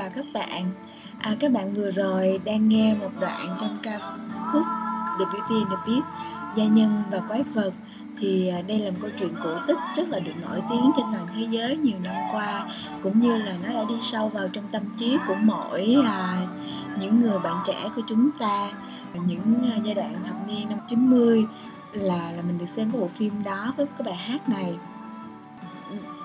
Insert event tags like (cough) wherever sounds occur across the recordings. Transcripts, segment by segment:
chào các bạn. À, các bạn vừa rồi đang nghe một đoạn trong ca khúc The Beauty and the Beast, Gia nhân và quái vật. Thì à, đây là một câu chuyện cổ tích rất là được nổi tiếng trên toàn thế giới nhiều năm qua, cũng như là nó đã đi sâu vào trong tâm trí của mỗi à, những người bạn trẻ của chúng ta. Những à, giai đoạn thập niên năm 90 là là mình được xem cái bộ phim đó với cái bài hát này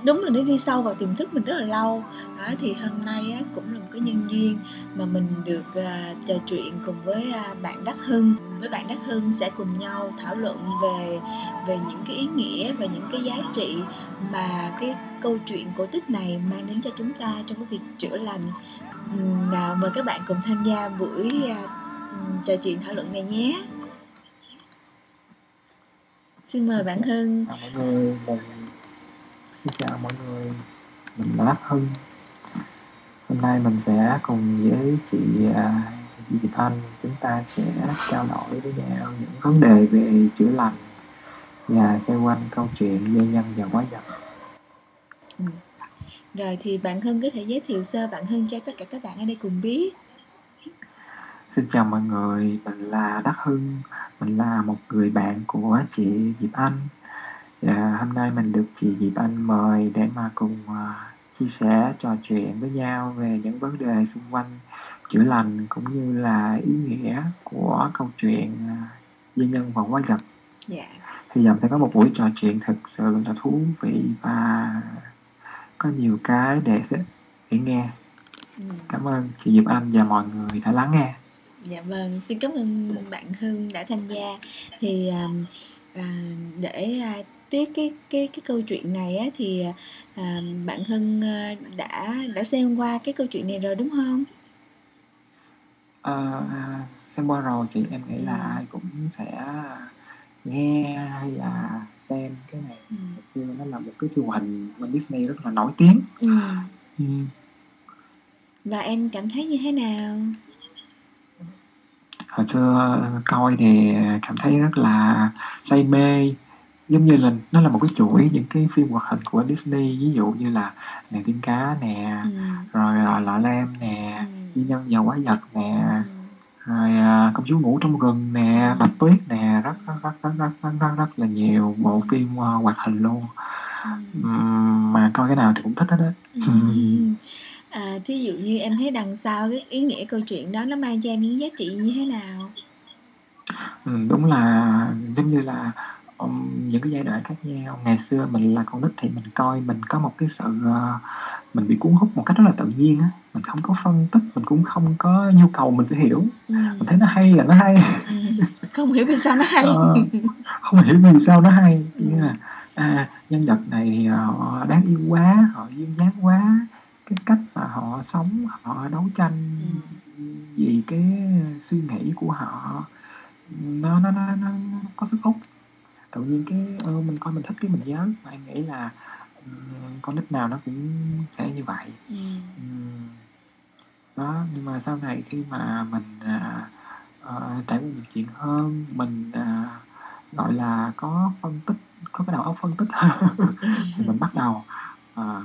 đúng là nó đi sâu vào tiềm thức mình rất là lâu. À, thì hôm nay á, cũng là một cái nhân duyên mà mình được à, trò chuyện cùng với à, bạn Đắc Hưng. Với bạn Đắc Hưng sẽ cùng nhau thảo luận về về những cái ý nghĩa và những cái giá trị mà cái câu chuyện cổ tích này mang đến cho chúng ta trong cái việc chữa lành. Nào mời các bạn cùng tham gia buổi à, trò chuyện thảo luận này nhé. Xin mời bạn Hưng. Chào mọi người mình xin chào mọi người. Mình là Đắc Hưng. Hôm nay mình sẽ cùng với chị à, Diệp Anh chúng ta sẽ trao đổi với nhau những vấn đề về chữa lành và xoay quanh câu chuyện nguyên nhân và quái vật. Rồi thì bạn Hưng có thể giới thiệu sơ bạn Hưng cho tất cả các bạn ở đây cùng biết. Xin chào mọi người mình là Đắc Hưng. Mình là một người bạn của chị Diệp Anh và hôm nay mình được chị Diệp Anh mời để mà cùng à, chia sẻ trò chuyện với nhau về những vấn đề xung quanh chữa lành cũng như là ý nghĩa của câu chuyện à, duy nhân và quái vật dạ hy vọng sẽ có một buổi trò chuyện thực sự là thú vị và có nhiều cái để để nghe ừ. cảm ơn chị Diệp Anh và mọi người đã lắng nghe Dạ vâng, xin cảm ơn bạn Hưng đã tham gia. Thì à, à, để à, tiếp cái cái cái câu chuyện này á thì à, bạn Hưng à, đã đã xem qua cái câu chuyện này rồi đúng không? Ờ, xem qua rồi thì em nghĩ là Ừ. ai cũng sẽ nghe hay là xem cái này Ừ. xưa nó là một cái truyền hình bên Disney rất là nổi tiếng Ừ. ừ. Và em cảm thấy như thế nào? hồi xưa coi thì cảm thấy rất là say mê giống như là nó là một cái chuỗi những cái phim hoạt hình của Disney ví dụ như là nàng tiên cá nè Ừ. rồi à, lọ lem nè Ừ. nhân và quái vật nè Ừ. rồi à, công chúa ngủ trong rừng nè bạch tuyết nè rất rất rất rất rất rất, rất, rất là nhiều bộ phim à, hoạt hình luôn Ừ. Mà coi cái nào thì cũng thích hết á Ừ. (laughs) À, thí dụ như em thấy đằng sau cái ý nghĩa câu chuyện đó nó mang cho em những giá trị như thế nào? Ừ, đúng là giống như là um, những cái giai đoạn khác nhau ngày xưa mình là con nít thì mình coi mình có một cái sự ờ, mình bị cuốn hút một cách rất là tự nhiên á mình không có phân tích mình cũng không có nhu cầu mình phải hiểu Ừ. mình thấy nó hay là nó hay Ừ. (laughs) Không hiểu vì sao nó hay. Ờ, không hiểu vì sao nó hay Ừ. là à, nhân vật này thì họ đáng yêu quá họ duyên dáng quá cái cách mà họ sống họ đấu tranh Ừ. vì cái suy nghĩ của họ nó nó nó, nó có sức hút tự nhiên cái ờ, mình coi mình thích cái mình nhớ và em nghĩ là con nít nào nó cũng sẽ như vậy Ừ. Đó nhưng mà sau này khi mà mình ờ, trải qua nhiều chuyện hơn mình à, gọi là có phân tích có cái đầu óc phân tích thì mình bắt đầu à,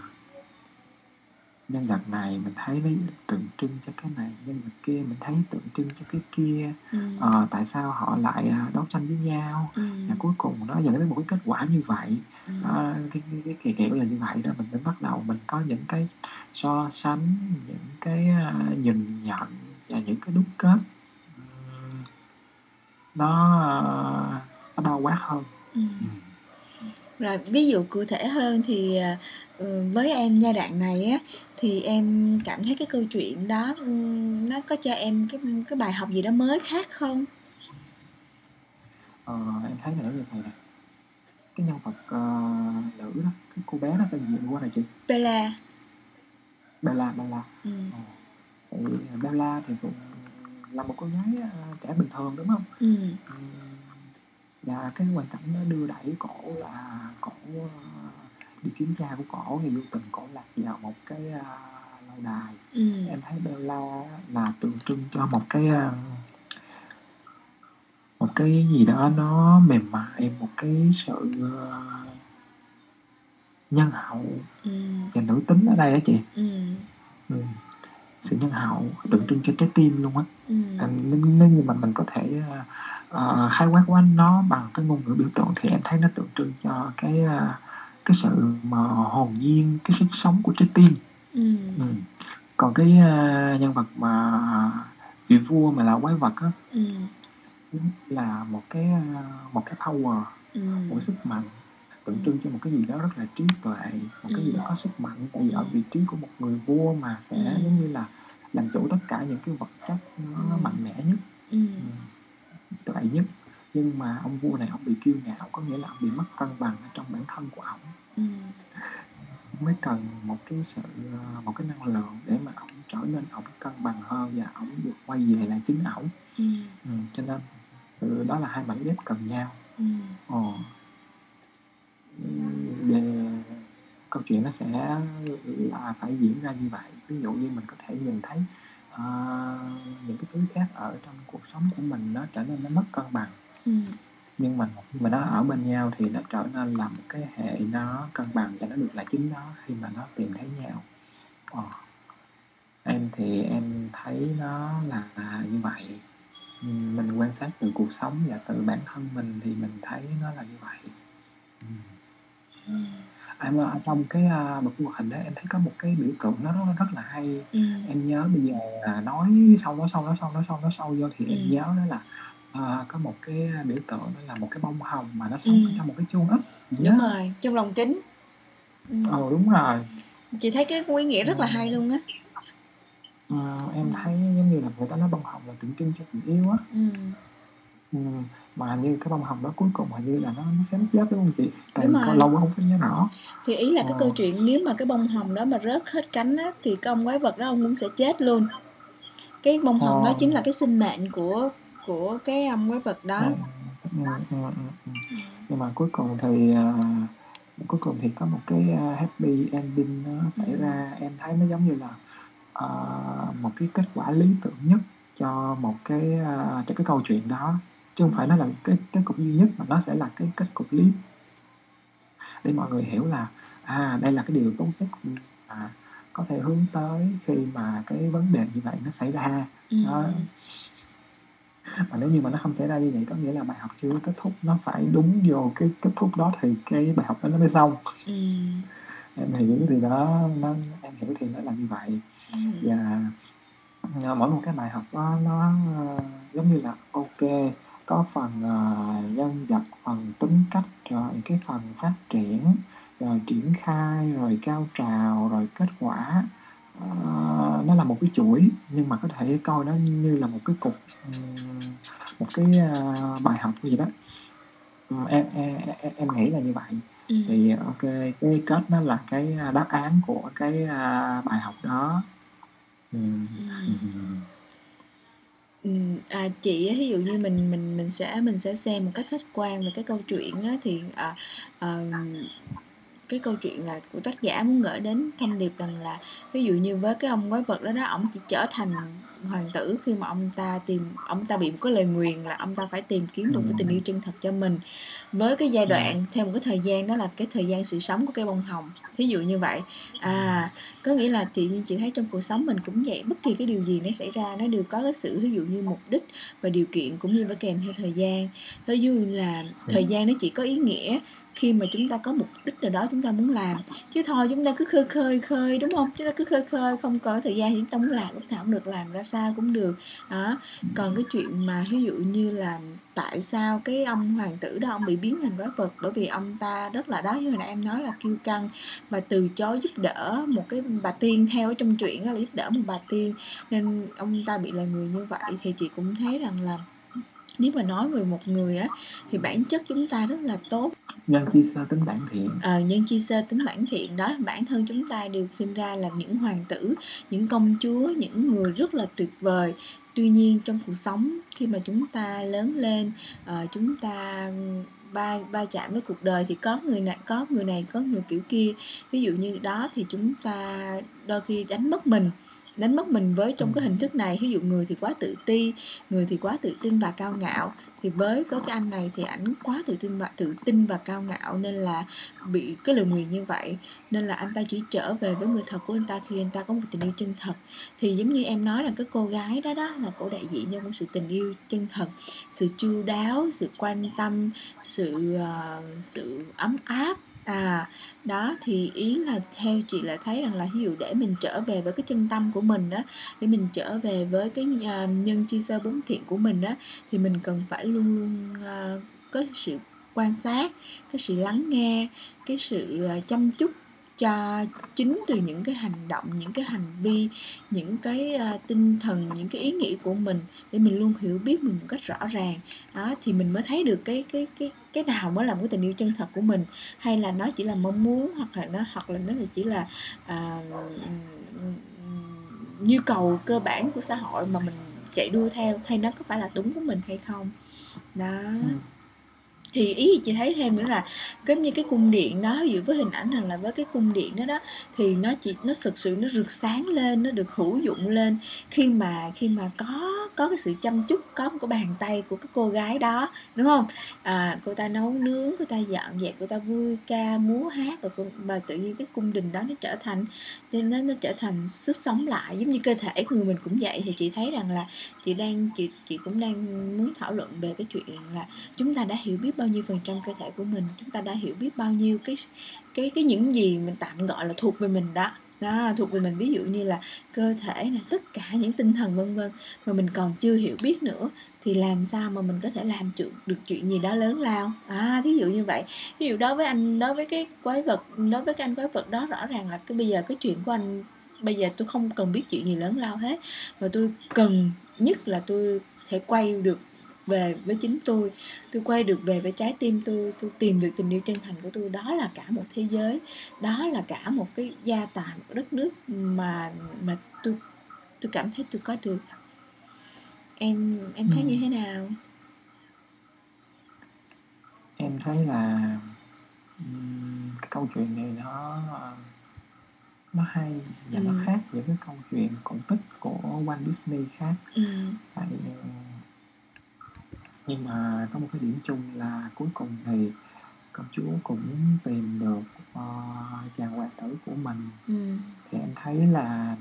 nhân vật này mình thấy nó tượng trưng cho cái này nhân vật kia mình thấy tượng trưng cho cái kia Ừ. Ờ, tại sao họ lại à, đấu tranh với nhau Ừ. và cuối cùng nó dẫn đến một cái kết quả như vậy Ừ. đó, cái, cái, cái kiểu là như vậy đó mình mới bắt đầu mình có những cái so sánh những cái à, nhìn nhận và những cái đúc kết nó à, nó bao quát hơn Ừ. Ừ. rồi ví dụ cụ thể hơn thì à, ừ, với em giai đoạn này á thì em cảm thấy cái câu chuyện đó ừ, nó có cho em cái cái bài học gì đó mới khác không ờ, em thấy là nó như vậy nè cái nhân vật uh, nữ đó cái cô bé đó tên gì qua này chị Bella Bella Bella ừ. ờ. thì Bella thì cũng là một cô gái uh, trẻ bình thường đúng không ừ. và cái hoàn cảnh nó đưa đẩy cổ là cổ uh, đi kiếm cha của cổ thì vô tình cổ lạc vào một cái uh, lâu đài ừ. em thấy Bella là tượng trưng cho một cái uh, một cái gì đó nó mềm mại một cái sự uh, nhân hậu ừ. và nữ tính ở đây đó chị ừ. ừ. sự nhân hậu tượng trưng cho trái tim luôn á ừ. à, nếu, nếu như mà mình có thể uh, khai quát quá nó bằng cái ngôn ngữ biểu tượng thì em thấy nó tượng trưng cho cái uh, cái sự mà hồn nhiên cái sức sống của trái tim ừ. ừ. còn cái uh, nhân vật mà vị vua mà là quái vật á ừ. là một cái uh, một cái power ừ. một cái sức mạnh tượng trưng cho một cái gì đó rất là trí tuệ một cái gì đó có sức mạnh tại vì ở vị trí của một người vua mà sẽ Ừ. giống như là làm chủ tất cả những cái vật chất nó Ừ. mạnh mẽ nhất ừ. ừ, tuệ nhất nhưng mà ông vua này ông bị kiêu ngạo có nghĩa là ông bị mất cân bằng ở trong bản thân của ông ừ. mới cần một cái sự ờ, một cái năng lượng để mà ông trở nên ông cân bằng hơn và ông được quay về lại chính ổng ừ. ừ, cho nên ừ, đó là hai mảnh ghép cần nhau ừ. Ồ. Về câu chuyện nó sẽ là phải diễn ra như vậy ví dụ như mình có thể nhìn thấy ờ, những cái thứ khác ở trong cuộc sống của mình nó trở nên nó mất cân bằng ừ. nhưng mà mà nó ở bên nhau thì nó trở nên là một cái hệ nó cân bằng và nó được là chính nó khi mà nó tìm thấy nhau Ờ. em thì em thấy nó là như vậy mình quan sát từ cuộc sống và từ bản thân mình thì mình thấy nó là như vậy Ừm. ừ. em ở trong cái uh, một cái hoạt hình đó em thấy có một cái biểu tượng nó rất, rất là hay ừ. em nhớ bây giờ là nói sau nói sau nói sau nói sau nói sau vô thì Ừ. em nhớ đó là ờ, có một cái biểu tượng đó là một cái bông hồng mà nó sống Ừ. ở trong một cái chuông ấp đúng rồi trong lòng kính ừ. ờ đúng rồi chị thấy cái ý nghĩa rất là hay luôn á Ờ, em thấy giống như là người ta nói bông hồng là tượng trưng cho tình yêu á ừ. ừ. mà như cái bông hồng đó cuối cùng hình như là nó nó xém chết đúng không chị tại Đúng vì rồi. lâu quá không có nhớ rõ thì ý là cái Ờ. câu chuyện nếu mà cái bông hồng đó mà rớt hết cánh á thì cái ông quái vật đó ông cũng sẽ chết luôn cái bông hồng đó Ờ. chính là cái sinh mệnh của của cái ông quái vật đó. Ừ, ừ, ừ, ừ, nhưng mà cuối cùng thì ờ, cuối cùng thì có một cái ờ, happy ending nó xảy Ừ. ra. Em thấy nó giống như là ờ, một cái kết quả lý tưởng nhất cho một cái ờ, cho cái câu chuyện đó. Chứ không phải nó là cái kết cục duy nhất mà nó sẽ là cái kết cục lý. Để mọi người hiểu là à đây là cái điều tốt nhất mà có thể hướng tới khi mà cái vấn đề như vậy nó xảy ra. Ừ. đó mà nếu như mà nó không xảy ra như vậy có nghĩa là bài học chưa kết thúc nó phải đúng vô cái kết thúc đó thì cái bài học đó nó mới xong Ừ. (laughs) em hiểu thì đó nó em hiểu thì nó là như vậy Ừ. và ờ, mỗi một cái bài học đó nó ờ, giống như là ok có phần ờ, nhân vật phần tính cách rồi cái phần phát triển rồi triển khai rồi cao trào rồi kết quả Ờ, nó là một cái chuỗi nhưng mà có thể coi nó như là một cái cục một cái ờ, bài học gì đó Ừm, em, em em nghĩ là như vậy Ừ. thì ok cái kết nó là cái đáp án của cái à, bài học đó Ừm. Ừ, à, chị ví dụ như mình mình mình sẽ mình sẽ xem một cách khách quan về cái câu chuyện á, thì à, à, cái câu chuyện là của tác giả muốn gửi đến thông điệp rằng là ví dụ như với cái ông quái vật đó đó, ổng chỉ trở thành hoàng tử khi mà ông ta tìm ông ta bị một cái lời nguyền là ông ta phải tìm kiếm được cái tình yêu chân thật cho mình. Với cái giai đoạn theo một cái thời gian đó là cái thời gian sự sống của cây bông hồng. Thí dụ như vậy. À có nghĩa là chị chị thấy trong cuộc sống mình cũng vậy bất kỳ cái điều gì nó xảy ra nó đều có cái sự ví dụ như mục đích và điều kiện cũng như phải kèm theo thời gian. Ví dụ là thời gian nó chỉ có ý nghĩa khi mà chúng ta có mục đích nào đó chúng ta muốn làm. Chứ thôi chúng ta cứ khơi khơi khơi đúng không? Chúng ta cứ khơi khơi không có thời gian thì chúng ta muốn làm lúc nào cũng được làm ra sao cũng được. Đó. Còn cái chuyện mà ví dụ như là tại sao cái ông hoàng tử đó ông bị biến thành quái vật bởi vì ông ta rất là đó như hồi nãy em nói là kiêu căng và từ chối giúp đỡ một cái bà tiên theo trong truyện đó là giúp đỡ một bà tiên nên ông ta bị là người như vậy thì chị cũng thấy rằng là nếu mà nói về một người á thì bản chất chúng ta rất là tốt. Nhân chi sơ tính bản thiện. Ờ, nhân chi sơ tính bản thiện đó bản thân chúng ta đều sinh ra là những hoàng tử những công chúa những người rất là tuyệt vời. Tuy nhiên trong cuộc sống khi mà chúng ta lớn lên uh, chúng ta ba ba chạm với cuộc đời thì có người này có người này có người kiểu kia. Ví dụ như đó thì chúng ta đôi khi đánh mất mình đánh mất mình với trong cái hình thức này. Ví dụ người thì quá tự ti người thì quá tự tin và cao ngạo. Thì với với cái anh này thì ảnh quá tự tin và tự tin và cao ngạo nên là bị cái lời nguyền như vậy. Nên là anh ta chỉ trở về với người thật của anh ta khi anh ta có một tình yêu chân thật. Thì giống như em nói là cái cô gái đó đó là cổ đại diện cho một sự tình yêu chân thật sự chu đáo sự quan tâm sự uh, sự ấm áp À, đó thì ý là theo chị là thấy rằng là ví dụ để mình trở về với cái chân tâm của mình á, để mình trở về với cái à, nhân chi sơ bốn thiện của mình á thì mình cần phải luôn luôn à, có sự quan sát, cái sự lắng nghe, cái sự à, chăm chút cho chính từ những cái hành động những cái hành vi những cái uh, tinh thần những cái ý nghĩ của mình để mình luôn hiểu biết mình một cách rõ ràng. Đó thì mình mới thấy được cái cái cái cái nào mới là một cái tình yêu chân thật của mình. Hay là nó chỉ là mong muốn hoặc là nó hoặc là nó là chỉ là uh, nhu cầu cơ bản của xã hội mà mình chạy đua theo hay nó có phải là đúng của mình hay không? Đó. Ừ thì ý chị thấy thêm nữa là giống như cái cung điện đó ví dụ với hình ảnh rằng là với cái cung điện đó đó thì nó chỉ nó thực sự nó rực sáng lên nó được hữu dụng lên khi mà khi mà có có cái sự chăm chút có một cái bàn tay của cái cô gái đó đúng không? À, cô ta nấu nướng cô ta dọn dẹp cô ta vui ca múa hát và cô, mà tự nhiên cái cung đình đó nó trở thành nên nó, nó trở thành sức sống lại giống như cơ thể của người mình cũng vậy. Thì chị thấy rằng là chị đang chị chị cũng đang muốn thảo luận về cái chuyện là chúng ta đã hiểu biết bao nhiêu phần trăm cơ thể của mình, chúng ta đã hiểu biết bao nhiêu cái cái cái những gì mình tạm gọi là thuộc về mình đó. Đó, thuộc về mình. Ví dụ như là cơ thể này, tất cả những tinh thần, vân vân mà mình còn chưa hiểu biết nữa, thì làm sao mà mình có thể làm chuyện được chuyện gì đó lớn lao? À ví dụ như vậy. Ví dụ đối với anh, đối với cái quái vật, đối với cái anh quái vật đó, rõ ràng là cái, bây giờ cái chuyện của anh, bây giờ tôi không cần biết chuyện gì lớn lao hết, mà tôi cần nhất là tôi sẽ quay được về với chính tôi tôi quay được về với trái tim tôi tôi tìm được tình yêu chân thành của tôi đó là cả một thế giới đó là cả một cái gia tài một đất nước mà mà tôi tôi cảm thấy tôi có được em em thấy ừ. như thế nào em thấy là cái câu chuyện này nó nó hay và ừ. nó khác với cái câu chuyện cổ tích của Walt Disney khác ừ. tại nhưng mà có một cái điểm chung là cuối cùng thì công chúa cũng tìm được uh, chàng hoàng tử của mình. Ừ. thì em thấy là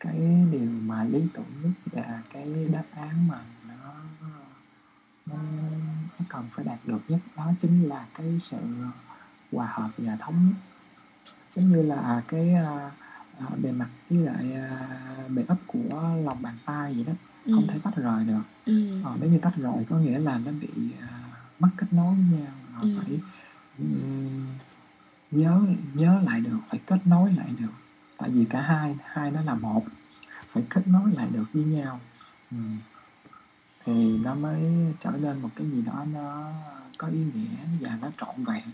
cái điều mà lý tưởng nhất là cái đáp án mà nó nó, nó cần phải đạt được nhất đó chính là cái sự hòa hợp và thống. Nhất giống như là cái uh, bề mặt với lại uh, bề ấp của lòng bàn tay vậy đó không thể tách rời được. Ừ. ờ, nếu như tách rời có nghĩa là nó bị uh, mất kết nối với nhau. Họ ừ. phải um, nhớ nhớ lại được phải kết nối lại được. Tại vì cả hai hai nó là một phải kết nối lại được với nhau. Ừ. thì nó mới trở nên một cái gì đó nó có ý nghĩa và nó trọn vẹn.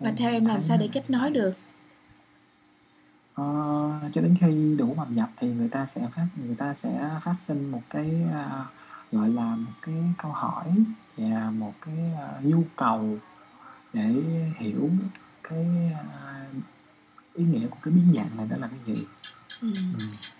Và theo em làm sao để kết nối được Ờ, cho đến khi đủ mầm nhập thì người ta sẽ phát người ta sẽ phát sinh một cái, a, gọi là, một cái câu hỏi và một cái, a, nhu cầu để hiểu cái, a, ý nghĩa của cái biến dạng này đó là cái gì.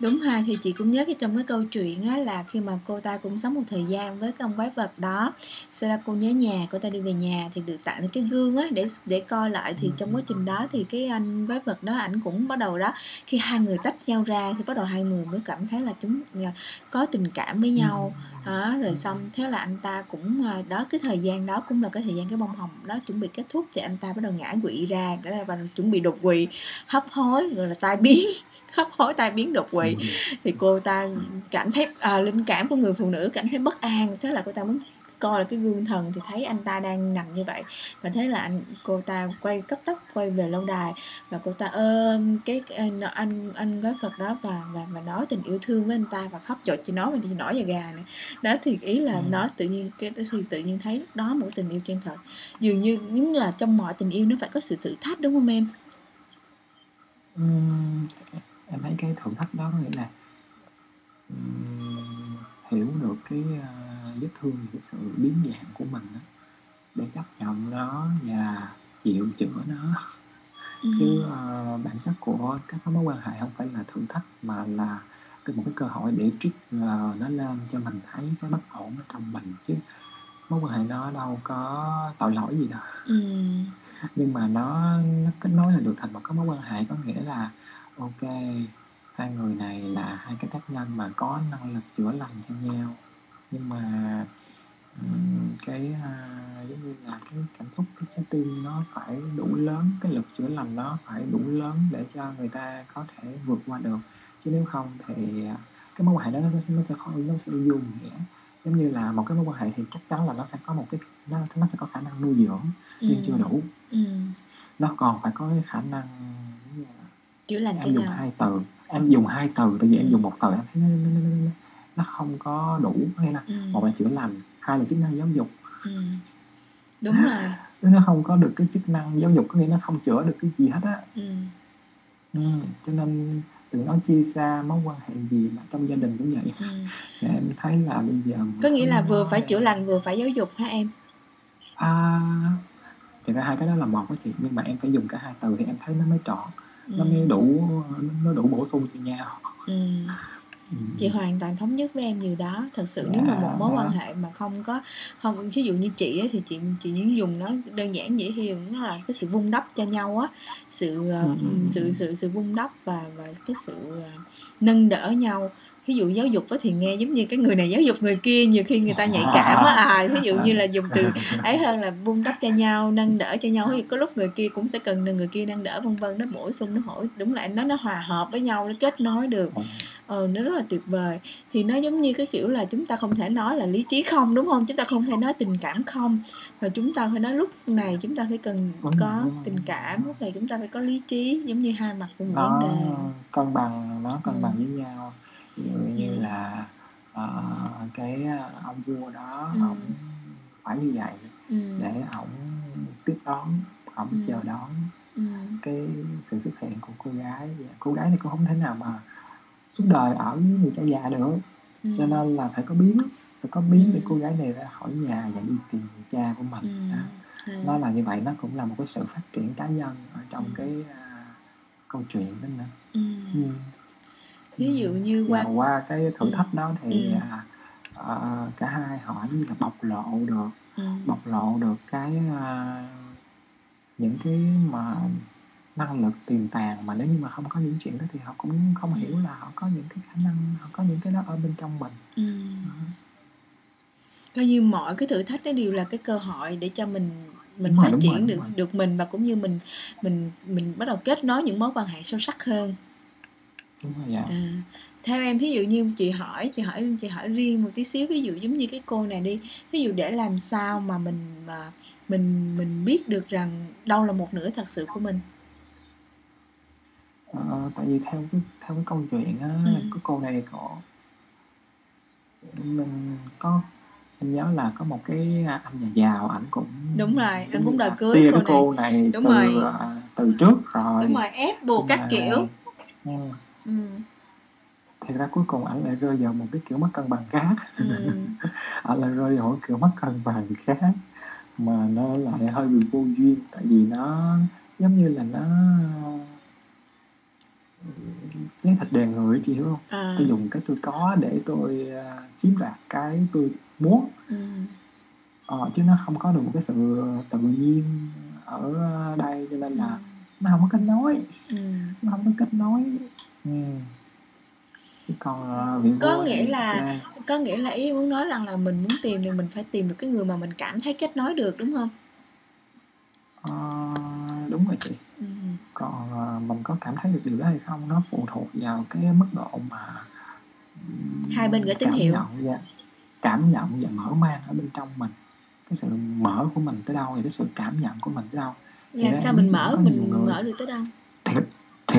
Đúng ha, thì chị cũng nhớ cái trong cái câu chuyện á là khi mà cô ta cũng sống một thời gian với cái ông quái vật đó, sau đó cô nhớ nhà, cô ta đi về nhà thì được tặng cái gương á để để coi lại thì trong quá trình đó thì cái anh quái vật đó ảnh cũng bắt đầu đó, khi hai người tách nhau ra thì bắt đầu hai người mới cảm thấy là chúng là có tình cảm với nhau. Đó, rồi xong thế là anh ta cũng à, đó cái thời gian đó cũng là cái thời gian cái bông hồng đó chuẩn bị kết thúc thì anh ta bắt đầu ngã quỵ ra, đầu chuẩn bị đột quỵ, hấp hối rồi là tai biến, (laughs) hấp hối tai biến đột quỵ. Thì cô ta cảm thấy à, linh cảm của người phụ nữ cảm thấy bất an thế là cô ta muốn coi là cái gương thần thì thấy anh ta đang nằm như vậy. Và thế là anh cô ta quay cấp tốc quay về lâu đài và cô ta ôm cái anh anh, anh gói phật đó và và và nói tình yêu thương với anh ta và khóc dột cho nó thì nổi da gà này đó thì ý là Ừ. nó tự nhiên cái thì tự nhiên thấy lúc đó một tình yêu chân thật. Dường như giống là trong mọi tình yêu nó phải có sự thử thách đúng không em? Ừm, em thấy cái thử thách đó có nghĩa là ừm, hiểu được cái uh, vết thương cái sự biến dạng của mình á, để chấp nhận nó và chịu chữa nó ừ. chứ ờ, bản chất của các mối quan hệ không phải là thử thách mà là cái một cái cơ hội để trích ờ, nó lên cho mình thấy cái bất ổn ở trong mình chứ mối quan hệ nó đâu có tội lỗi gì đâu Ừ. nhưng mà nó nó kết nối là được thành một cái mối quan hệ có nghĩa là ok hai người này là hai cái tác nhân mà có năng lực chữa lành cho nhau nhưng mà cái à, giống như là cái cảm xúc cái trái tim nó phải đủ lớn cái lực chữa lành nó phải đủ lớn để cho người ta có thể vượt qua được chứ nếu không thì à, cái mối quan hệ đó nó sẽ nó sẽ khó nó sẽ vô nghĩa giống như là một cái mối quan hệ thì chắc chắn là nó sẽ có một cái nó nó sẽ có khả năng nuôi dưỡng nhưng Ừ. chưa đủ Ừ. nó còn phải có cái khả năng chữa lành cho em dùng nhau hai từ em dùng hai từ tại vì em Ừ. dùng một từ em thấy nó, nó, nó, nó, không có đủ nghĩa là ừ. một là chữa lành hai là chức năng giáo dục Ừ. đúng rồi nó không có được cái chức năng giáo dục có nghĩa nó không chữa được cái gì hết á ừ. ừ. cho nên đừng nói chia xa mối quan hệ gì mà trong gia đình cũng vậy Ừ. em thấy là bây giờ có nghĩa là vừa nói- phải chữa lành vừa phải giáo dục hả em à thì ra hai cái đó là một cái chị nhưng mà em phải dùng cả hai từ thì em thấy nó mới trọn nó mới ừ. đủ nó đủ bổ sung cho nhau Ừ. ừ. chị hoàn toàn thống nhất với em điều đó thật sự Dạ, nếu mà một mối đó. quan hệ mà không có không ví dụ như chị ấy, thì chị chị chỉ dùng nó đơn giản dễ hiểu nó là cái sự vun đắp cho nhau á sự ờ, Ừ, ừ, sự sự sự vun đắp và và cái sự ờ, nâng đỡ nhau ví dụ giáo dục á thì nghe giống như cái người này giáo dục người kia nhiều khi người ta nhạy cảm á à. Ví dụ như là dùng từ ấy hơn là vun đắp cho nhau nâng đỡ cho nhau. Dụ có lúc người kia cũng sẽ cần người kia nâng đỡ vân vân nó bổ sung nó hỗ đúng là em nói nó hòa hợp với nhau nó kết nối được. Ờ. Nó rất là tuyệt vời. Thì nó giống như cái kiểu là chúng ta không thể nói là lý trí không đúng không? Chúng ta không thể nói tình cảm không. Và chúng ta phải nói lúc này chúng ta phải cần có tình cảm lúc này chúng ta phải có lý trí giống như hai mặt của một vấn đề cân bằng nó cân Ừ. bằng với nhau ví dụ như Ừ. là ờ, cái ờ, ông vua đó Ừ. ổng phải như vậy ừ. để ổng tiếp đón ổng Ừ. chờ đón Ừ. cái sự xuất hiện của cô gái và cô gái này cũng không thể nào mà suốt đời ở với người cha già được Ừ. cho nên là phải có biến phải có biến để Ừ. cô gái này ra khỏi nhà và đi tìm người cha của mình ừ. Đó. hay. nó là như vậy nó cũng là một cái sự phát triển cá nhân ở trong Ừ. cái à, câu chuyện đó nữa ừ. ừ. Ví dụ như qua qua cái thử thách đó thì Ừ. à, cả hai họ như là bộc lộ được ừ. bộc lộ được cái à, những cái mà năng lực tiềm tàng mà nếu như mà không có những chuyện đó thì họ cũng không hiểu là họ có những cái khả năng họ có những cái đó ở bên trong mình Ừ. coi như mọi cái thử thách đó đều là cái cơ hội để cho mình mình Đúng rồi, phát đúng triển rồi, được rồi. được mình và cũng như mình mình mình bắt đầu kết nối những mối quan hệ sâu sắc hơn đúng rồi dạ à, theo em ví dụ như chị hỏi chị hỏi chị hỏi riêng một tí xíu ví dụ giống như cái cô này đi ví dụ để làm sao mà mình mà mình mình biết được rằng đâu là một nửa thật sự của mình? Ờ, tại vì theo theo cái câu chuyện á Ừ. cái cô này có mình có em nhớ là có một cái anh nhà giàu ảnh cũng đúng rồi anh cũng đòi cưới cô này cô này. Đúng từ rồi. à, từ trước rồi. Đúng rồi ép buộc các kiểu. Ừ, ừ. thì ra cuối cùng ảnh lại rơi vào một cái kiểu mất cân bằng khác Ừ. (laughs) ảnh lại rơi vào một kiểu mất cân bằng khác mà nó lại hơi bị vô duyên tại vì nó giống như là nó lấy thịt đèn người chị hiểu không à. tôi dùng cái tôi có để tôi à, chiếm đoạt cái tôi muốn ừ. ờ, chứ nó không có được một cái sự tự nhiên ở đây cho nên là nó không có kết nối Ừ. nó không có kết nối ừ. còn à, vị Có nghĩa là- ok. có nghĩa là ý muốn nói rằng là mình muốn tìm thì mình phải tìm được cái người mà mình cảm thấy kết nối được đúng không Ờ, đúng rồi chị ừ. còn à, mình có cảm thấy được điều đó hay không nó phụ thuộc vào cái mức độ mà Hai bên gửi tín hiệu. nhận, dạ. cảm nhận và mở mang ở bên trong mình cái sự mở của mình tới đâu thì cái sự cảm nhận của mình tới đâu làm sao mình mở nhiều mình người- mở được tới đâu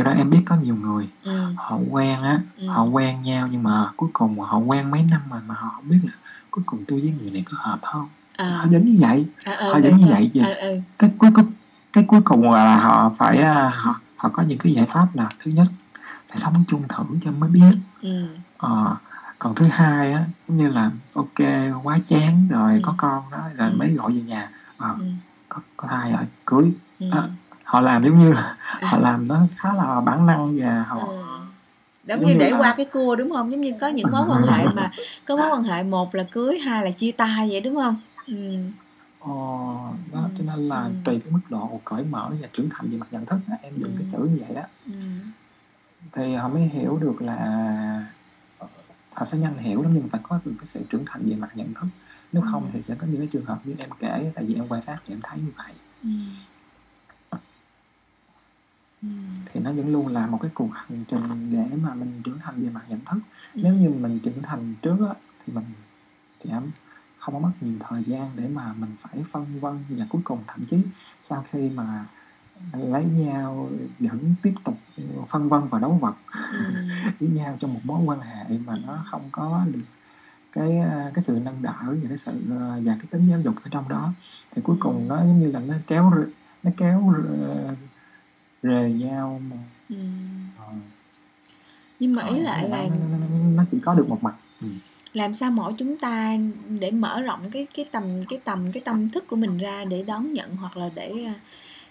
ra em biết có nhiều người ừ. họ quen á Ừ. họ quen nhau nhưng mà cuối cùng họ quen mấy năm mà mà họ không biết là cuối cùng tôi với người này có hợp không à, họ đến như vậy à, ờ, họ giống như vậy vậy. Ờ, ờ, cái cuối cùng cái cuối cùng là họ phải à, họ họ có những cái giải pháp là thứ nhất phải sống chung thử cho mới biết ừ. Ờ, còn thứ hai á giống như là ok quá chán rồi Ừ. có con đó rồi Ừ. mới gọi về nhà Ờ, Ừ. có có thai rồi cưới Ừ. À, họ làm giống như là họ làm nó khá là bản năng và họ Ừ. giống Giống như như để là- qua cái cua đúng không giống như có những mối quan hệ (laughs) mà có mối quan hệ một là cưới hai là chia tay vậy đúng không ừ. Ờ, đó Ừ, cho nên là ừ. tùy cái mức độ cởi mở và trưởng thành về mặt nhận thức em dùng Ừ. cái chữ như vậy đó Ừ. thì họ mới hiểu được là họ sẽ nhanh hiểu lắm nhưng phải có được cái sự trưởng thành về mặt nhận thức nếu không Ừ. thì sẽ có những cái trường hợp như em kể tại vì em quan sát thì em thấy như vậy Ừ. Ừ. thì nó vẫn luôn là một cái cuộc hành trình để mà mình trưởng thành về mặt nhận thức Ừ. nếu như mình trưởng thành trước á, thì mình thì em không có mất nhiều thời gian để mà mình phải phân vân và cuối cùng thậm chí sau khi mà lấy nhau vẫn tiếp tục phân vân và đấu vật Ừ. với nhau trong một mối quan hệ mà nó không có được cái à, cái sự nâng đỡ và cái sự à, và cái tính giáo dục ở trong đó thì cuối cùng nó giống như là nó kéo nó kéo rề nhau mà. Ừ. ờ, nhưng mà ý ờ, lại nó, là nó, chỉ có được một mặt. Ừ. làm sao mỗi chúng ta để mở rộng cái cái tầm cái tầm cái tâm thức của mình ra để đón nhận hoặc là để à,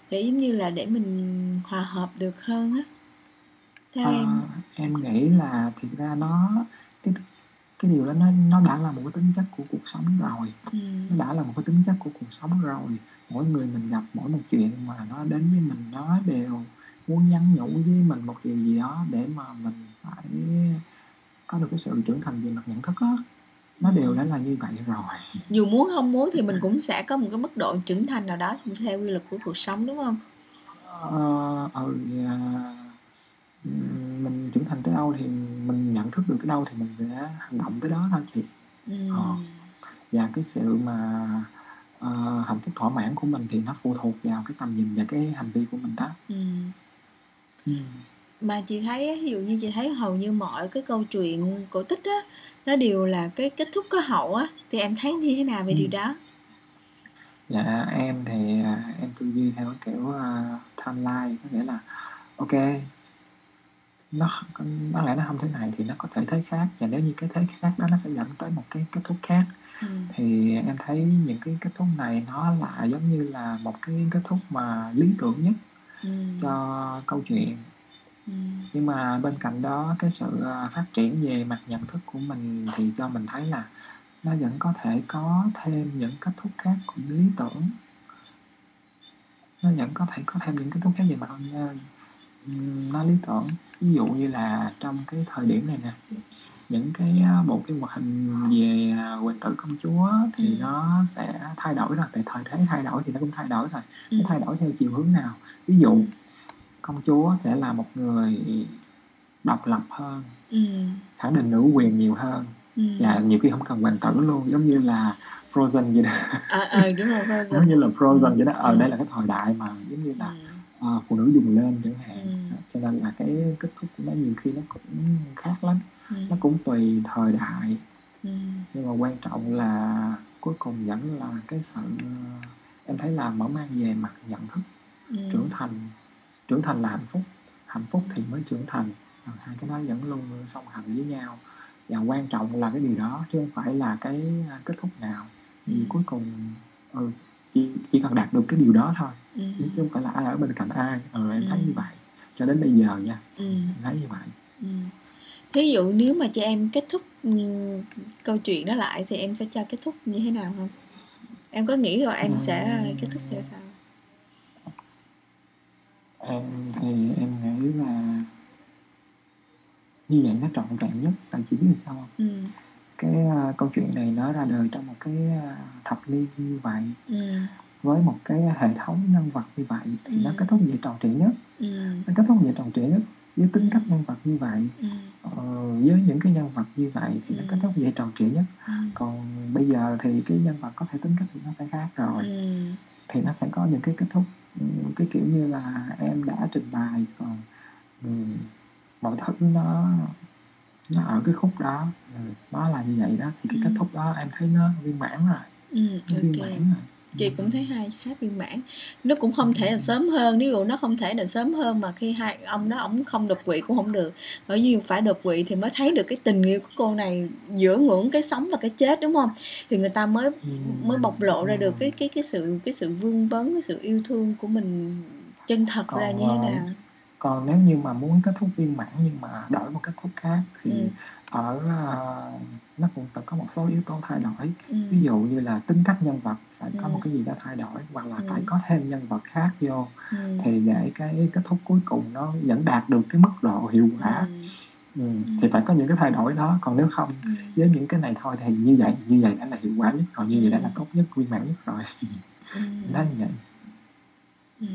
để giống như là để mình hòa hợp được hơn á? Theo Ờ, em. em nghĩ là thực ra nó cái cái điều đó nó nó đã là một cái tính chất của cuộc sống rồi. Ừ. nó đã là một cái tính chất của cuộc sống rồi. Mỗi người mình gặp mỗi một chuyện mà nó đến với mình nó đều muốn nhắn nhủ với mình một điều gì đó để mà mình phải có được cái sự trưởng thành về mặt nhận thức á. Nó đều đã là như vậy rồi. Dù muốn không muốn thì mình (laughs) cũng sẽ có một cái mức độ trưởng thành nào đó theo quy luật của cuộc sống đúng không? Ờ, ừ, à, ừm, mình trưởng thành tới đâu thì mình nhận thức được tới đâu thì mình sẽ hành động tới đó thôi chị ừ. Ờ. và cái sự mà ờ, hạnh phúc thỏa mãn của mình thì nó phụ thuộc vào cái tầm nhìn và cái hành vi của mình đó Ừ. ừ. mà chị thấy ví dụ như chị thấy hầu như mọi cái câu chuyện cổ tích á nó đều là cái kết thúc có hậu á thì em thấy như thế nào về Ừ. điều đó dạ em thì à, em tư duy theo kiểu uh, timeline có nghĩa là ok nó nó lẽ nó không thế này thì nó có thể thế khác và nếu như cái thế khác đó nó sẽ dẫn tới một cái kết thúc khác ừ. thì em thấy những cái kết thúc này nó là giống như là một cái kết thúc mà lý tưởng nhất Ừ. cho câu chuyện Ừ. nhưng mà bên cạnh đó cái sự à, phát triển về mặt nhận thức của mình thì cho mình thấy là nó vẫn có thể có thêm những kết thúc khác cũng lý tưởng nó vẫn có thể có thêm những kết thúc khác về mặt uh, nó lý tưởng ví dụ như là trong cái thời điểm này nè những cái à, bộ phim hoạt hình về à, hoàng tử công chúa thì Ừ. nó sẽ thay đổi rồi tại thời thế thay đổi thì nó cũng thay đổi rồi Ừ. nó thay đổi theo chiều hướng nào ví dụ công chúa sẽ là một người độc lập hơn Ừ. khẳng định nữ quyền nhiều hơn Ừ. và nhiều khi không cần hoàng tử luôn giống như là Frozen vậy đó ờ ờ đúng rồi Frozen. giống như là Frozen Ừ. vậy đó ở Ừ. đây là cái thời đại mà giống như là ừ. Ờ, phụ nữ dùng lên chẳng hạn Ừ. cho nên là cái kết thúc của nó nhiều khi nó cũng khác lắm Ừ. nó cũng tùy thời đại Ừ. nhưng mà quan trọng là cuối cùng vẫn là cái sự em thấy là mở mang về mặt nhận thức Ừ. trưởng thành trưởng thành là hạnh phúc hạnh phúc thì mới trưởng thành hai cái đó vẫn luôn song hành với nhau và quan trọng là cái điều đó chứ không phải là cái à, kết thúc nào vì Ừ. cuối cùng ừ, chỉ chỉ cần đạt được cái điều đó thôi Ừ. chứ không phải là ai ở bên cạnh ai ừ, em thấy Ừ. như vậy cho đến bây giờ nha Ừ. em thấy như vậy Ừ. Thí dụ nếu mà cho em kết thúc ừ, câu chuyện đó lại thì em sẽ cho kết thúc như thế nào không? Em có nghĩ rồi em sẽ Ừm. kết thúc như sao? em thì em nghĩ là như vậy nó trọn vẹn nhất tại chỉ biết sao không Ừ. cái à, câu chuyện này nó ra đời trong một cái à, thập niên như vậy Ừ. với một cái hệ thống nhân vật như vậy thì nó Ừ. kết thúc về tròn trịa nhất Ừ. nó kết thúc về tròn trịa nhất với tính cách nhân vật như vậy ừ, ờ, với những cái nhân vật như vậy thì nó Ừ. kết thúc vậy tròn trịa nhất ừ, còn bây giờ thì cái nhân vật có thể tính cách thì nó sẽ khác rồi ừ, thì nó sẽ có những cái kết thúc ừ, cái kiểu như là em đã trình bày còn ừ, mọi thứ nó nó ở cái khúc đó. Ừ, nó là như vậy đó. Thì cái Ừ. kết thúc đó em thấy nó viên mãn rồi. Ừ, nó viên ok. mãn rồi. Chị cũng thấy hai khá viên mãn. Nó cũng không thể là sớm hơn. Ví dụ nó không thể là sớm hơn mà khi hai ông đó ổng không đột quỵ cũng không được. Bởi vì phải đột quỵ thì mới thấy được cái tình yêu của cô này giữa ngưỡng cái sống và cái chết đúng không? Thì người ta mới Ừ. mới bộc lộ ra được Ừ. cái cái cái sự cái sự vương vấn cái sự yêu thương của mình chân thật Còn, ra như thế ờ, nào còn nếu như mà muốn kết thúc viên mãn nhưng mà đổi một kết thúc khác thì Ừ. ở ờ, nó cũng phải có một số yếu tố thay đổi ừ. ví dụ như là tính cách nhân vật phải có Ừ. một cái gì đó thay đổi hoặc là Ừ. phải có thêm nhân vật khác vô Ừ. thì để cái kết thúc cuối cùng nó vẫn đạt được cái mức độ hiệu quả Ừ. ừ. thì phải có những cái thay đổi đó còn nếu không Ừ. với những cái này thôi thì như vậy như vậy đã là hiệu quả nhất rồi như vậy đã là tốt nhất viên mãn nhất rồi Ừ. (laughs) nó như vậy Ừ.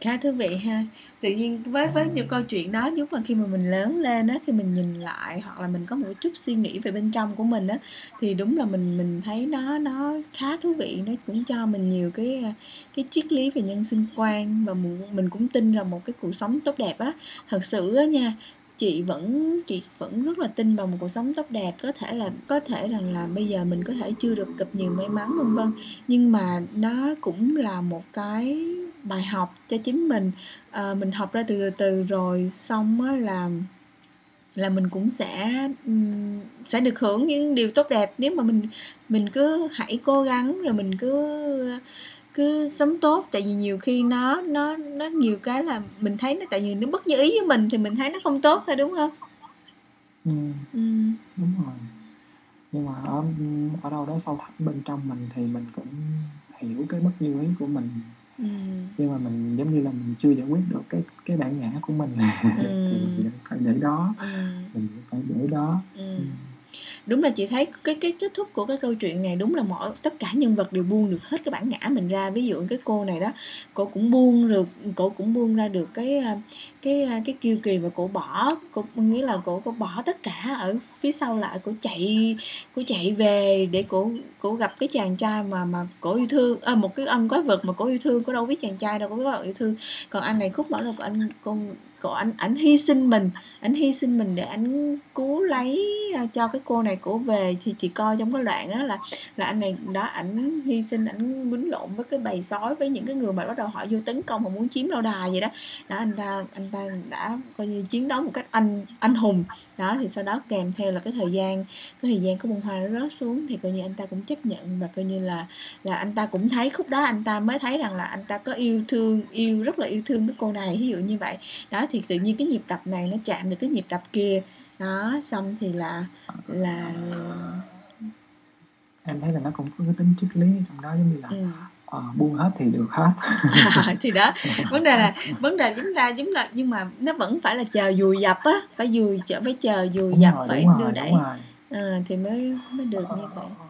Khá thú vị ha. Tự nhiên với với những câu chuyện đó lúc mà khi mà mình lớn lên á khi mình nhìn lại hoặc là mình có một chút suy nghĩ về bên trong của mình á thì đúng là mình mình thấy nó nó khá thú vị nó cũng cho mình nhiều cái cái triết lý về nhân sinh quan và mình, mình cũng tin rằng một cái cuộc sống tốt đẹp á. Thật sự á nha chị vẫn chị vẫn rất là tin vào một cuộc sống tốt đẹp. Có thể là có thể rằng là bây giờ mình có thể chưa được gặp nhiều may mắn vân vân nhưng mà nó cũng là một cái bài học cho chính mình. À, mình học ra từ từ từ rồi xong á là là mình cũng sẽ um, sẽ được hưởng những điều tốt đẹp. Nếu mà mình mình cứ hãy cố gắng rồi mình cứ cứ sống tốt tại vì nhiều khi nó nó nó nhiều cái là mình thấy nó tại vì nó bất như ý với mình thì mình thấy nó không tốt thôi đúng không ừ. ừ. đúng rồi nhưng mà ở ở đâu đó sâu thẳm bên trong mình thì mình cũng hiểu cái bất như ý của mình Ừ. nhưng mà mình giống như là mình chưa giải quyết được cái cái bản ngã của mình Ừ. (laughs) thì mình phải để đó Ừ. mình phải để đó Ừ. ừ đúng là chị thấy cái cái kết thúc của cái câu chuyện này đúng là mọi tất cả nhân vật đều buông được hết cái bản ngã mình ra. Ví dụ cái cô này đó cô cũng buông được cô cũng buông ra được cái à, cái à, cái kiêu kỳ và cổ bỏ. Cô nghĩa là cổ cô bỏ tất cả ở phía sau lại cổ chạy cổ chạy về để cổ cổ gặp cái chàng trai mà mà cổ yêu thương. À, một cái ông quái vật mà cổ yêu thương có đâu biết chàng trai đâu có biết yêu thương. Còn anh này khúc bỏ là của anh con của anh ảnh hy sinh mình, ảnh hy sinh mình để ảnh cứu lấy à, cho cái cô này của về. Thì chị coi trong cái đoạn đó là là anh này đó, ảnh hy sinh, ảnh quýnh lộn với cái bầy sói, với những cái người mà bắt đầu họ vô tấn công và muốn chiếm lâu đài vậy đó. Đó, anh ta anh ta đã coi như chiến đấu một cách anh anh hùng. Đó, thì sau đó kèm theo là cái thời gian, cái thời gian của bông hoa nó rớt xuống, thì coi như anh ta cũng chấp nhận và coi như là là anh ta cũng thấy, khúc đó anh ta mới thấy rằng là anh ta có yêu thương, yêu, rất là yêu thương cái cô này, ví dụ như vậy. Đó, thì tự nhiên cái nhịp đập này nó chạm được cái nhịp đập kia. Đó xong thì là là em thấy là nó cũng có cái tính triết lý trong đó giống như là ừ. ờ, buông hết thì được hết. À, (laughs) (laughs) thì đó vấn đề là vấn đề chúng ta giống là nhưng mà nó vẫn phải là chờ dùi dập á phải dùi chờ phải chờ dùi đúng dập rồi phải đưa đẩy. à, thì mới mới được như vậy. Ờ,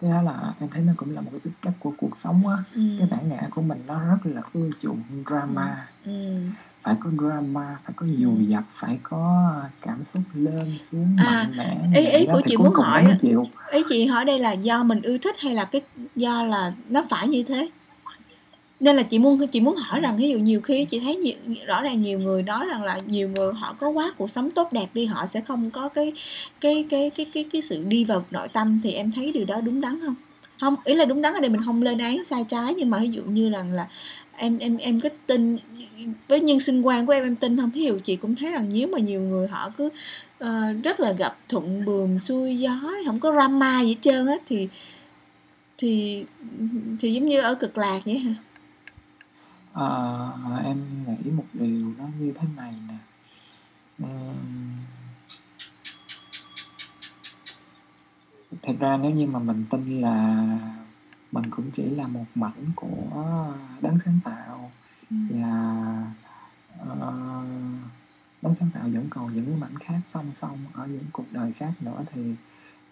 cái đó là em thấy nó cũng là một cái tính chất của cuộc sống á. Ừ. cái bản ngã của mình nó rất là ưa chuộng drama. Ừ. phải có drama phải có dùi dập phải có cảm xúc lên xuống À, mạnh mẽ ý- ý của chị muốn hỏi chịu. ý chị hỏi đây là do mình yêu thích hay là cái do là nó phải như thế? Nên là chị muốn chị muốn hỏi rằng ví dụ nhiều khi chị thấy nhiều, rõ ràng nhiều người nói rằng là nhiều người họ có quá cuộc sống tốt đẹp đi họ sẽ không có cái cái cái cái cái cái sự đi vào nội tâm thì em thấy điều đó đúng đắn không? Không ý là đúng đắn ở đây mình không lên án sai trái nhưng mà ví dụ như rằng là em em em có tin với nhân sinh quan của em em tin không? Hiểu chị cũng thấy rằng nếu mà nhiều người họ cứ uh, rất là gặp thuận buồm xuôi gió không có drama gì hết trơn á thì thì thì giống như ở cực lạc vậy hả? À, em nghĩ một điều nó như thế này nè. Uhm... thật ra nếu như mà mình tin là mình cũng chỉ là một mảnh của đấng sáng tạo. Ừ. và ờ, đấng sáng tạo vẫn còn những mảnh khác song song ở những cuộc đời khác nữa. Thì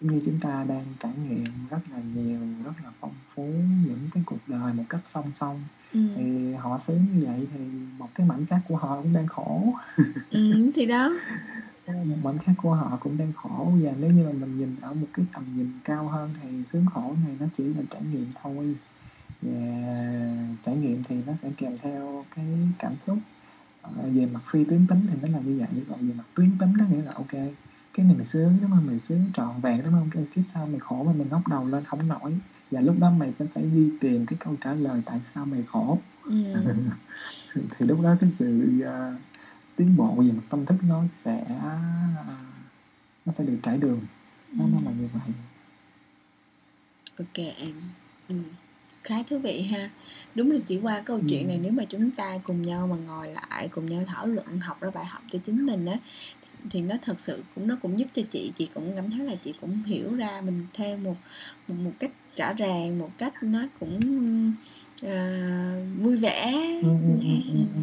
như chúng ta đang trải nghiệm rất là nhiều rất là phong phú những cái cuộc đời một cách song song. Ừ. thì họ sướng như vậy thì một cái mảnh cát của họ cũng đang khổ. Ừ, thì đó một mảnh cát của họ cũng đang khổ. Và nếu như mà mình nhìn ở một cái tầm nhìn cao hơn thì sướng khổ này nó chỉ là trải nghiệm thôi. Và trải nghiệm thì nó sẽ kèm theo cái cảm xúc. Ờ, về mặt phi tuyến tính thì nó là như vậy còn về mặt tuyến tính nó nghĩa là ok cái này mày sướng đúng không? Mày sướng trọn vẹn đúng không? Cái kiếp sau mày khổ mà mày ngóc đầu lên không nổi. Và lúc đó mày sẽ phải đi tìm cái câu trả lời tại sao mày khổ. Ừ. (laughs) thì lúc đó cái sự uh, tiến bộ về mặt tâm thức nó sẽ nó sẽ được trải đường. Nó, ừ. nó là như vậy. Ok em. Ừ. khá thú vị ha. Đúng là chỉ qua câu chuyện này nếu mà chúng ta cùng nhau mà ngồi lại cùng nhau thảo luận học ra bài học cho chính mình á thì nó thật sự cũng nó cũng giúp cho chị. Chị cũng cảm thấy là chị cũng hiểu ra mình theo một một, một cách rõ ràng một cách nó cũng uh, vui vẻ. Ừ, ừ, ừ, ừ, ừ,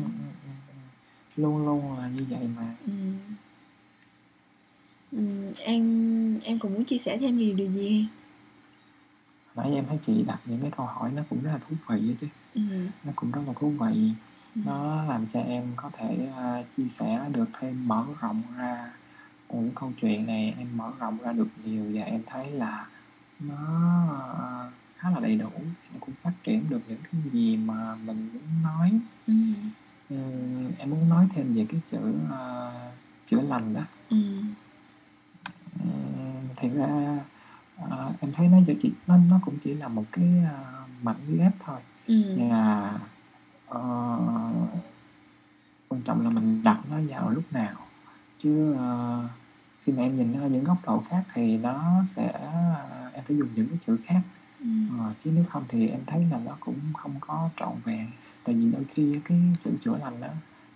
luôn luôn là như vậy mà ừ. Ừ, em em cũng muốn chia sẻ thêm điều điều gì nãy em thấy chị đặt những cái câu hỏi nó cũng rất là thú vị chứ ừ. nó cũng rất là thú vị Ừ. nó làm cho em có thể uh, chia sẻ được thêm mở rộng ra những câu chuyện này em mở rộng ra được nhiều và em thấy là nó uh, khá là đầy đủ nó cũng phát triển được những cái gì mà mình muốn nói ừ. Um, em muốn nói thêm về cái chữ uh, chữa lành đó ừ. um, thì ra uh, em thấy nó chỉ nó nó cũng chỉ là một cái uh, mảnh ghép thôi ừ. và uh, quan trọng là mình đặt nó vào lúc nào chứ uh, khi mà em nhìn ở những góc độ khác thì nó sẽ uh, em phải dùng những cái chữ khác ừ. uh, chứ nếu không thì em thấy là nó cũng không có trọn vẹn tại vì đôi khi cái sự chữa lành đó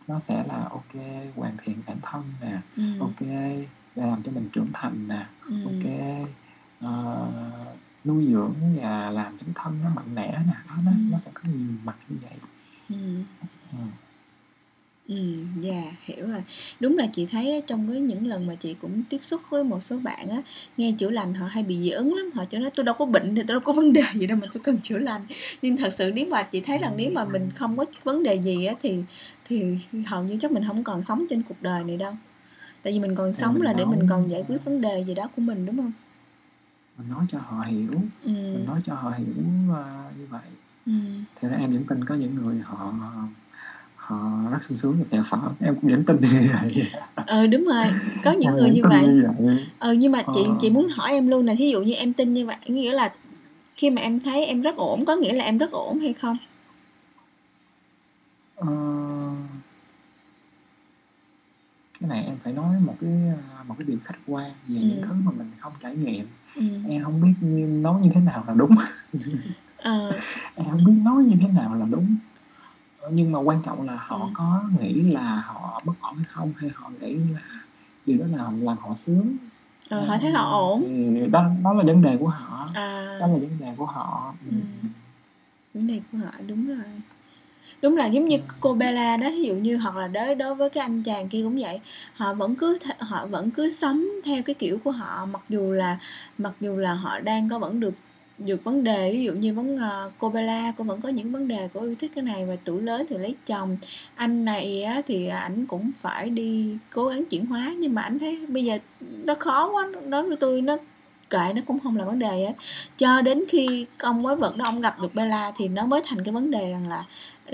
nó sẽ là ok hoàn thiện bản thân nè ừ. ok làm cho mình trưởng thành nè ừ. ok uh, nuôi dưỡng và làm cái thân nó mạnh mẽ nè nó nó, Ừ. nó sẽ có nhiều mặt như vậy Ừ. ừ. Ừ, dạ hiểu rồi. Đúng là chị thấy á, trong cái những lần mà chị cũng tiếp xúc với một số bạn á, nghe chữa lành họ hay bị dị ứng lắm, họ chỉ nói tôi đâu có bệnh thì tôi đâu có vấn đề gì đâu mà tôi cần chữa lành. Nhưng thật sự nếu mà chị thấy rằng nếu mà mình không có vấn đề gì á thì thì hầu như chắc mình không còn sống trên cuộc đời này đâu. Tại vì mình còn sống mình là để nói- mình còn giải quyết vấn đề gì đó của mình đúng không? mình nói cho họ hiểu mình nói cho họ hiểu uh, như vậy Ừ. thì ra em vẫn tin có những người họ họ rất sung sướng và phè phở em cũng vẫn tin như vậy (laughs) Ờ đúng rồi, có những Em người như vậy. như vậy Ờ nhưng mà chị Ờ. chị muốn hỏi em luôn là thí dụ như em tin như vậy nghĩa là khi mà em thấy em rất ổn có nghĩa là em rất ổn hay không? Ờ, cái này em phải nói một cái uh, một cái điều khách quan về những Ừ. thứ mà mình không trải nghiệm Ừ. em không biết nói như thế nào là đúng Ờ, (laughs) em không biết nói như thế nào là đúng nhưng mà quan trọng là họ Ừ. có nghĩ là họ bất ổn hay không hay họ nghĩ là điều đó là làm họ sướng ờ, họ thấy họ ổn. thì đó đó là vấn đề của họ À, đó là vấn đề của họ Ừ. vấn đề của họ đúng rồi. Đúng là giống như cô Bella đó, ví dụ như hoặc là đối đối với cái anh chàng kia cũng vậy, họ vẫn cứ họ vẫn cứ sống theo cái kiểu của họ mặc dù là mặc dù là họ đang có vẫn được được vấn đề ví dụ như vấn uh, cô Bella cô vẫn có những vấn đề cô yêu thích cái này và tuổi lớn thì lấy chồng. Anh này á, thì ảnh cũng phải đi cố gắng chuyển hóa nhưng mà ảnh thấy bây giờ nó khó quá đối với tôi nó kệ nó cũng không là vấn đề á. Cho đến khi ông quái vật đó ông gặp được Bella thì nó mới thành cái vấn đề rằng là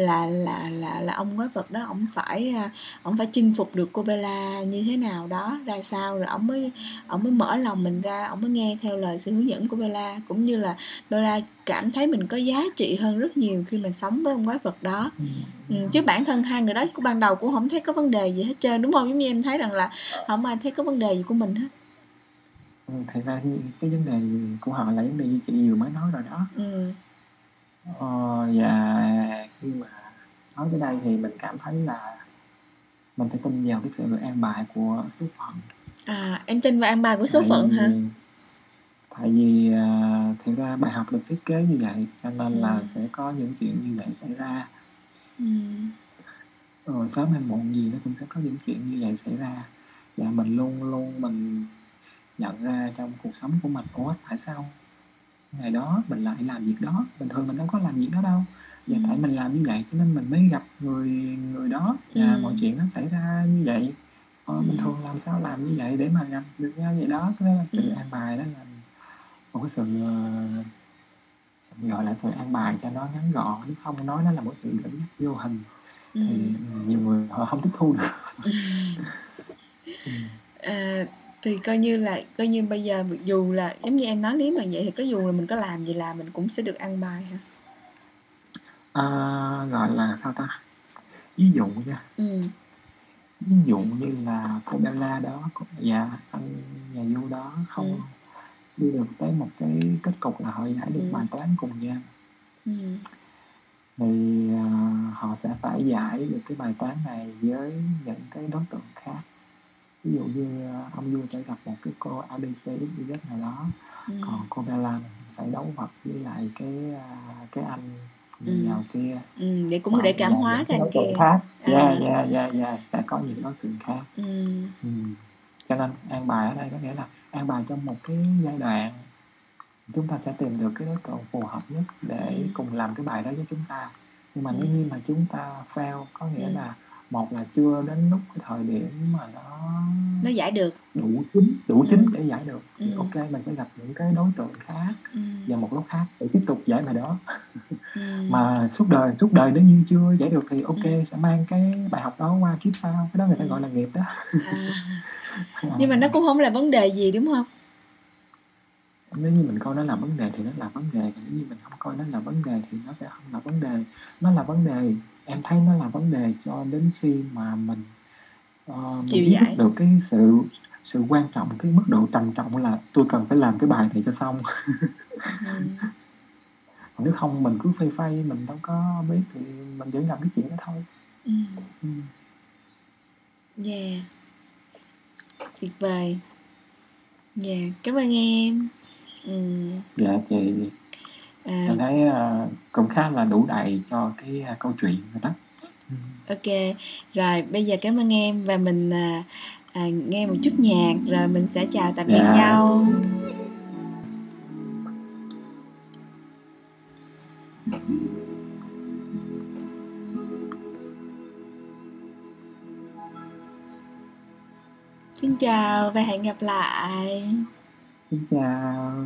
là là là là ông quái vật đó ông phải à, ông phải chinh phục được cô Bella như thế nào đó ra sao rồi ông mới ông mới mở lòng mình ra ông mới nghe theo lời sự hướng dẫn của Bella. Cũng như là Bella cảm thấy mình có giá trị hơn rất nhiều khi mình sống với ông quái vật đó. Ừ. ừ, chứ bản thân hai người đó của ban đầu cũng không thấy có vấn đề gì hết trơn đúng không? Giống như em thấy rằng là không ai thấy có vấn đề gì của mình hết. Ừ, thật ra thì cái vấn đề của họ là vấn đề như chị vừa mới nói rồi đó. Ừ. Ờ, và khi mà nói tới đây thì mình cảm thấy là mình phải tin vào cái sự an bài của số phận. À em tin vào an bài của số Tại phận vì- hả tại vì à, thực ra bài học được thiết kế như vậy cho nên là Ừ. sẽ có những chuyện như vậy xảy ra. Ừ. Rồi sớm hay muộn gì nó cũng sẽ có những chuyện như vậy xảy ra. Và mình luôn luôn mình nhận ra trong cuộc sống của mình ủa tại sao ngày đó mình lại làm việc đó? Bình thường mình đâu có làm việc đó đâu và tại mình làm như vậy cho nên mình mới gặp người người đó và Ừ. mọi chuyện nó xảy ra như vậy ờ, Ừ. thường làm sao làm như vậy để mà gặp được nhau vậy đó cái đó là sự Ừ. an bài đó là một cái sự ờ, gọi là sự an bài cho nó ngắn gọn nếu không nói nó là một sự dẫn dắt vô hình Ừ. thì nhiều người họ không tiếp thu được (laughs) ừ. À, thì coi như là coi như bây giờ dù là giống như em nói nếu mà vậy thì có dù là mình có làm gì làm mình cũng sẽ được ăn bài hả? À, gọi là sao ta ví dụ nha Ừ. ví dụ như là cô Bella đó cô- và anh nhà du đó không Ừ. đi được tới một cái kết cục là họ giải được Ừ. bài toán cùng nhau Ừ. thì à, họ sẽ phải giải được cái bài toán này với những cái đối tượng khác ví dụ như à, ông Du sẽ gặp một cái cô ABC XYZ nào đó Ừ. còn cô Bella phải đấu vật với lại cái cái anh Ừ. giàu kia Ừ. Để cũng Hoặc để cảm hóa cái anh kia. khác yeah, yeah, yeah, yeah. sẽ có những đối tượng khác Ừ. ừ. cho nên an bài ở đây có nghĩa là an bài trong một cái giai đoạn chúng ta sẽ tìm được cái đối tượng phù hợp nhất để Ừ. cùng làm cái bài đó với chúng ta nhưng mà Ừ. nếu như mà chúng ta fail có nghĩa Ừ. là một là chưa đến lúc cái thời điểm mà nó Nó giải được. đủ chín đủ Ừ. chín để giải được thì Ừ. ok mình sẽ gặp những cái đối tượng khác Ừ. vào một lúc khác để tiếp tục giải bài đó Ừ. (laughs) mà suốt đời suốt đời nếu như chưa giải được thì ok Ừ. sẽ mang cái bài học đó qua kiếp sau cái đó người ta Ừ. gọi là nghiệp đó À. (laughs) Nhưng mà nó cũng không là vấn đề gì đúng không? nếu như mình coi nó là vấn đề thì nó là vấn đề còn nếu như mình không coi nó là vấn đề thì nó sẽ không là vấn đề nó là vấn đề em thấy nó là vấn đề cho đến khi mà mình mình Chịu thức giải. được cái sự sự quan trọng cái mức độ trầm trọng là tôi cần phải làm cái bài này cho xong Ừ. nếu không mình cứ phay phay mình đâu có biết thì mình vẫn làm cái chuyện đó thôi Ừ. ừ. Yeah. Tuyệt vời. Yeah, cảm ơn em. Ừ. dạ chị À, em thấy ờ, cũng khá là đủ đầy cho cái ờ, câu chuyện rồi đó ok. Rồi bây giờ cảm ơn em và mình à, à, nghe một chút nhạc rồi mình sẽ chào tạm biệt Dạ. nhau. Xin chào và hẹn gặp lại. xin chào